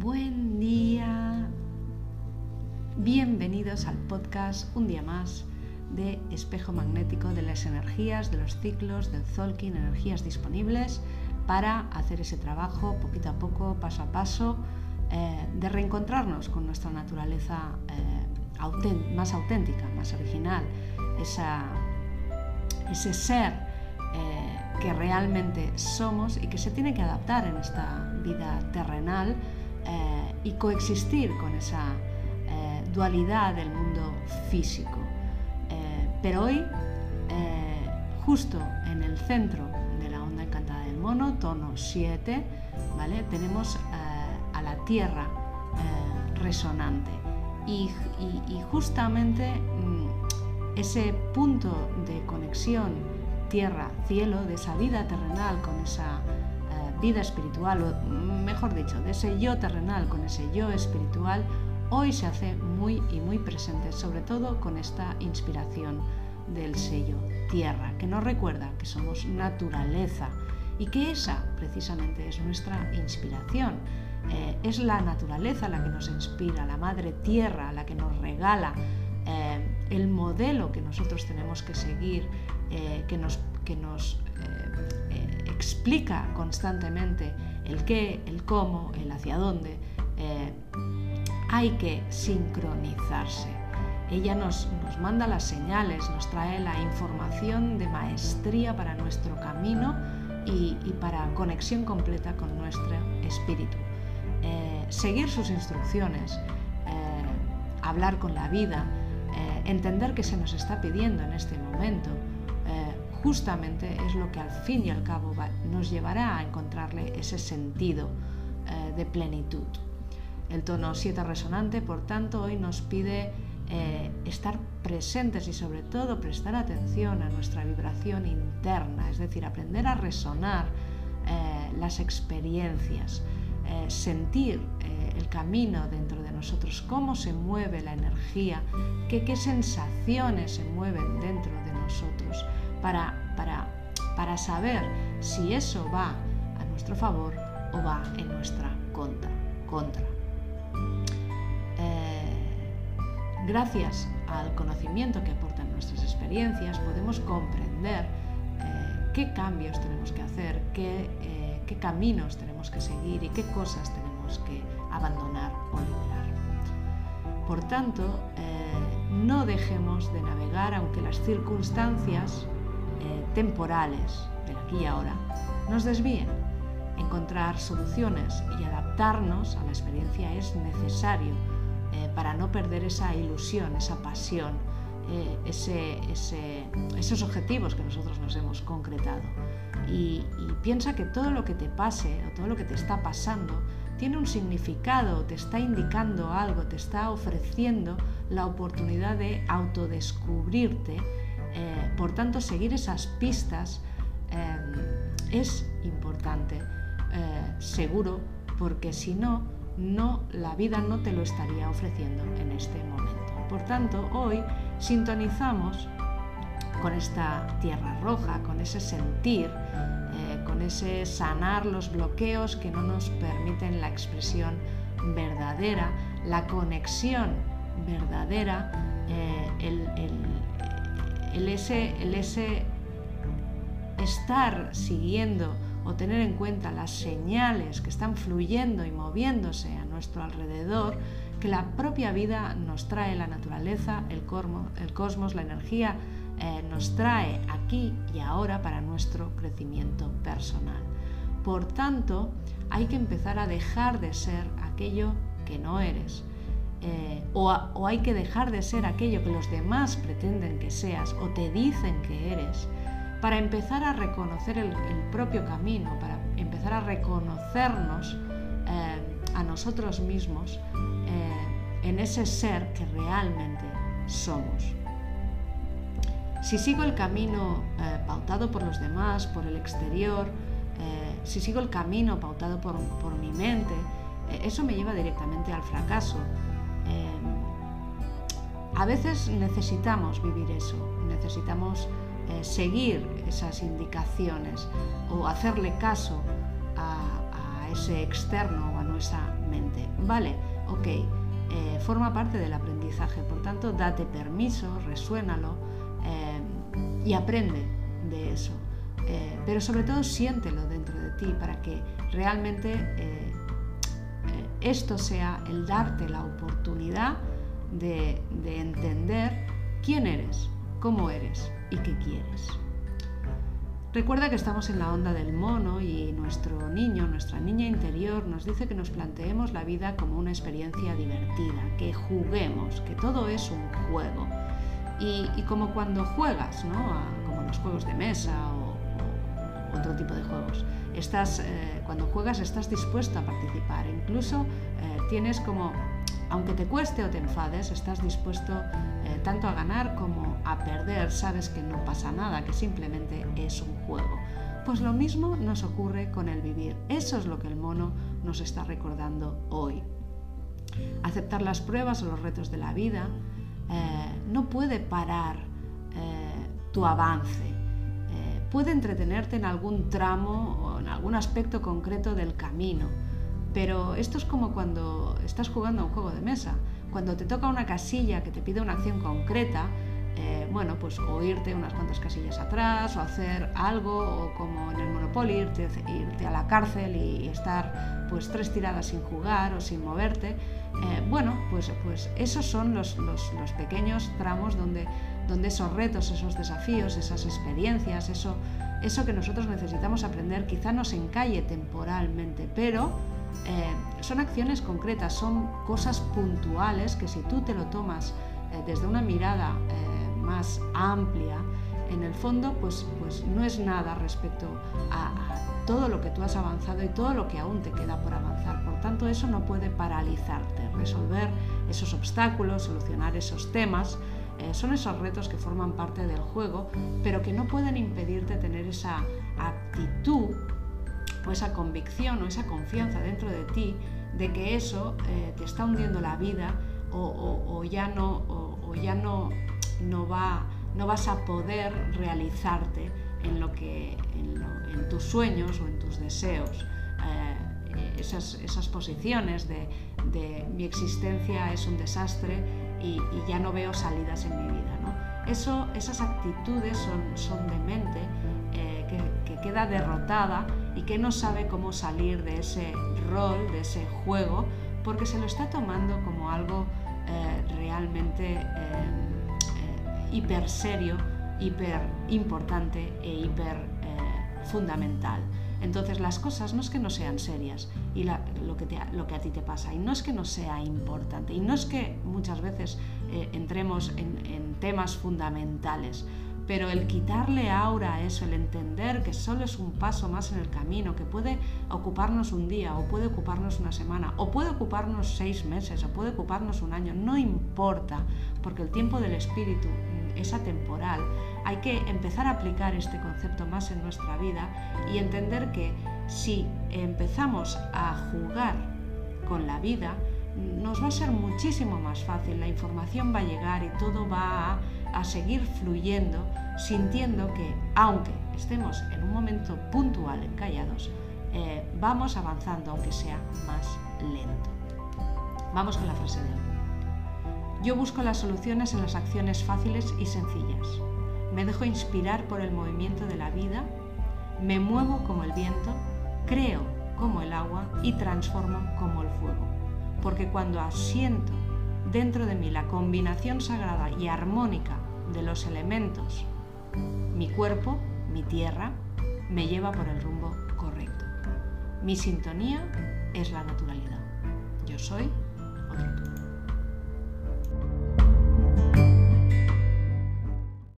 Buen día. Bienvenidos al podcast un día más de espejo magnético de las energías, de los ciclos, del Zolkin, energías disponibles para hacer ese trabajo poquito a poco, paso a paso, eh, de reencontrarnos con nuestra naturaleza eh, más auténtica, más original, ese ser eh, que realmente somos y que se tiene que adaptar en esta vida terrenal y coexistir con esa dualidad del mundo físico. pero hoy, justo en el centro de la onda encantada del mono, tono 7, ¿vale? tenemos la tierra eh, resonante. Y, justamente mm, ese punto de conexión tierra-cielo, de esa vida terrenal con esa eh, vida espiritual, o mejor dicho, de ese yo terrenal con ese yo espiritual, hoy se hace muy y muy presente, sobre todo con esta inspiración del sello tierra, que nos recuerda que somos naturaleza y que esa precisamente es nuestra inspiración. Eh, es la naturaleza la que nos inspira, la madre tierra la que nos regala eh, el modelo que nosotros tenemos que seguir, eh, que nos, que nos explica constantemente el qué, el cómo, el hacia dónde. hay que sincronizarse. Ella nos, nos manda las señales, nos trae la información de maestría para nuestro camino y, para conexión completa con nuestro espíritu. Eh, seguir sus instrucciones, eh, hablar con la vida, eh, entender qué se nos está pidiendo en este momento, justamente es lo que al fin y al cabo nos llevará a encontrarle ese sentido de plenitud. El tono 7 resonante, por tanto, hoy nos pide estar presentes y sobre todo prestar atención a nuestra vibración interna, es decir, aprender a resonar las experiencias, eh, sentir eh, el camino dentro de nosotros, cómo se mueve la energía, qué sensaciones se mueven dentro de nosotros, para, para, para saber si eso va a nuestro favor o va en nuestra contra. Eh, gracias al conocimiento que aportan nuestras experiencias, podemos comprender qué cambios tenemos que hacer, qué qué caminos tenemos que seguir y qué cosas tenemos que abandonar o liberar. Por tanto, eh, no dejemos de navegar aunque las circunstancias eh, temporales del aquí y ahora nos desvíen. Encontrar soluciones y adaptarnos a la experiencia es necesario eh, para no perder esa ilusión, esa pasión, esos objetivos que nosotros nos hemos concretado y, piensa que todo lo que te pase o todo lo que te está pasando tiene un significado, te está indicando algo, te está ofreciendo la oportunidad de autodescubrirte. Eh, por tanto, seguir esas pistas eh, es importante, eh, seguro, porque si no, no, la vida no te lo estaría ofreciendo en este momento. Por tanto, hoy sintonizamos con esta tierra roja, con ese sentir, con ese sanar los bloqueos que no nos permiten la expresión verdadera, la conexión verdadera, el, ese, el ese estar siguiendo o tener en cuenta las señales que están fluyendo y moviéndose a nuestro alrededor, que la propia vida nos trae la naturaleza, el, el cosmos, la energía eh, nos trae aquí y ahora para nuestro crecimiento personal. Por tanto, hay que empezar a dejar de ser aquello que no eres. Eh, o, hay que dejar de ser aquello que los demás pretenden que seas o te dicen que eres, para empezar a reconocer el, propio camino, para empezar a reconocernos eh, a nosotros mismos en ese ser que realmente somos. Si sigo el camino eh, pautado por los demás, por el exterior, eh, si sigo el camino pautado por, mi mente, eh, eso me lleva directamente al fracaso. A veces necesitamos vivir eso, necesitamos seguir esas indicaciones o hacerle caso a, ese externo o a nuestra mente. Vale, ok, eh, forma parte del aprendizaje, por tanto, date permiso, resuénalo eh, y aprende de eso. Eh, pero sobre todo siéntelo dentro de ti para que realmente esto sea el darte la oportunidad de entender quién eres, cómo eres y qué quieres. Recuerda que estamos en la onda del mono y nuestro niño, nuestra niña interior nos dice que nos planteemos la vida como una experiencia divertida, que juguemos, que todo es un juego. Y, como cuando juegas, ¿no? como los juegos de mesa otro tipo de juegos, estás, eh, cuando juegas estás dispuesto a participar, incluso eh, tienes como aunque te cueste o te enfades, estás dispuesto eh, tanto a ganar como a perder, sabes que no pasa nada, que simplemente es un juego. Pues lo mismo nos ocurre con el vivir. Eso es lo que el mono nos está recordando hoy. Aceptar las pruebas o los retos de la vida no puede parar tu avance. Puede entretenerte en algún tramo o en algún aspecto concreto del camino pero esto es como cuando estás jugando a un juego de mesa. Cuando te toca una casilla que te pide una acción concreta, eh, bueno, pues o irte unas cuantas casillas atrás, o hacer algo, o como en el Monopoly, irte, irte a la cárcel y, estar pues tres tiradas sin jugar o sin moverte. Eh, bueno, pues, pues esos son los, pequeños tramos donde, donde esos retos, esos desafíos, esas experiencias, eso, eso que nosotros necesitamos aprender quizá nos encalle temporalmente, pero eh, son acciones concretas, son cosas puntuales que si tú te lo tomas eh, desde una mirada eh, más amplia, en el fondo pues, pues no es nada respecto a, todo lo que tú has avanzado y todo lo que aún te queda por avanzar. Por tanto, eso no puede paralizarte. Resolver esos obstáculos, solucionar esos temas, son esos retos que forman parte del juego, pero que no pueden impedirte tener esa actitud o esa convicción o esa confianza dentro de ti de que eso eh, te está hundiendo la vida o, ya, no, ya no, no, va, no vas a poder realizarte en, lo que, en, tus sueños o en tus deseos. Eh, esas, esas, posiciones de, mi existencia es un desastre y, ya no veo salidas en mi vida. ¿no? Eso, esas actitudes son, son de mente eh, que, que queda derrotada y que no sabe cómo salir de ese rol, de ese juego, porque se lo está tomando como algo eh, realmente eh, hiper serio, hiper importante e hiper fundamental. Entonces las cosas no es que no sean serias y lo, que a ti te pasa, y no es que no sea importante, y no es que muchas veces entremos en, en temas fundamentales, pero el quitarle aura a eso, el entender que solo es un paso más en el camino, que puede ocuparnos un día, o puede ocuparnos una semana, o puede ocuparnos seis meses, o puede ocuparnos un año, no importa, porque el tiempo del espíritu es atemporal. Hay que empezar a aplicar este concepto más en nuestra vida y entender que si empezamos a jugar con la vida, nos va a ser muchísimo más fácil, la información va a llegar y todo va a seguir fluyendo, sintiendo que, aunque estemos en un momento puntual encallados, eh, vamos avanzando, aunque sea más lento. Vamos con la frase de hoy. Yo busco las soluciones en las acciones fáciles y sencillas. Me dejo inspirar por el movimiento de la vida, me muevo como el viento, creo como el agua y transformo como el fuego. Porque cuando asiento dentro de mí la combinación sagrada y armónica de los elementos, mi cuerpo, mi tierra, me lleva por el rumbo correcto. Mi sintonía es la naturalidad. Yo soy otro.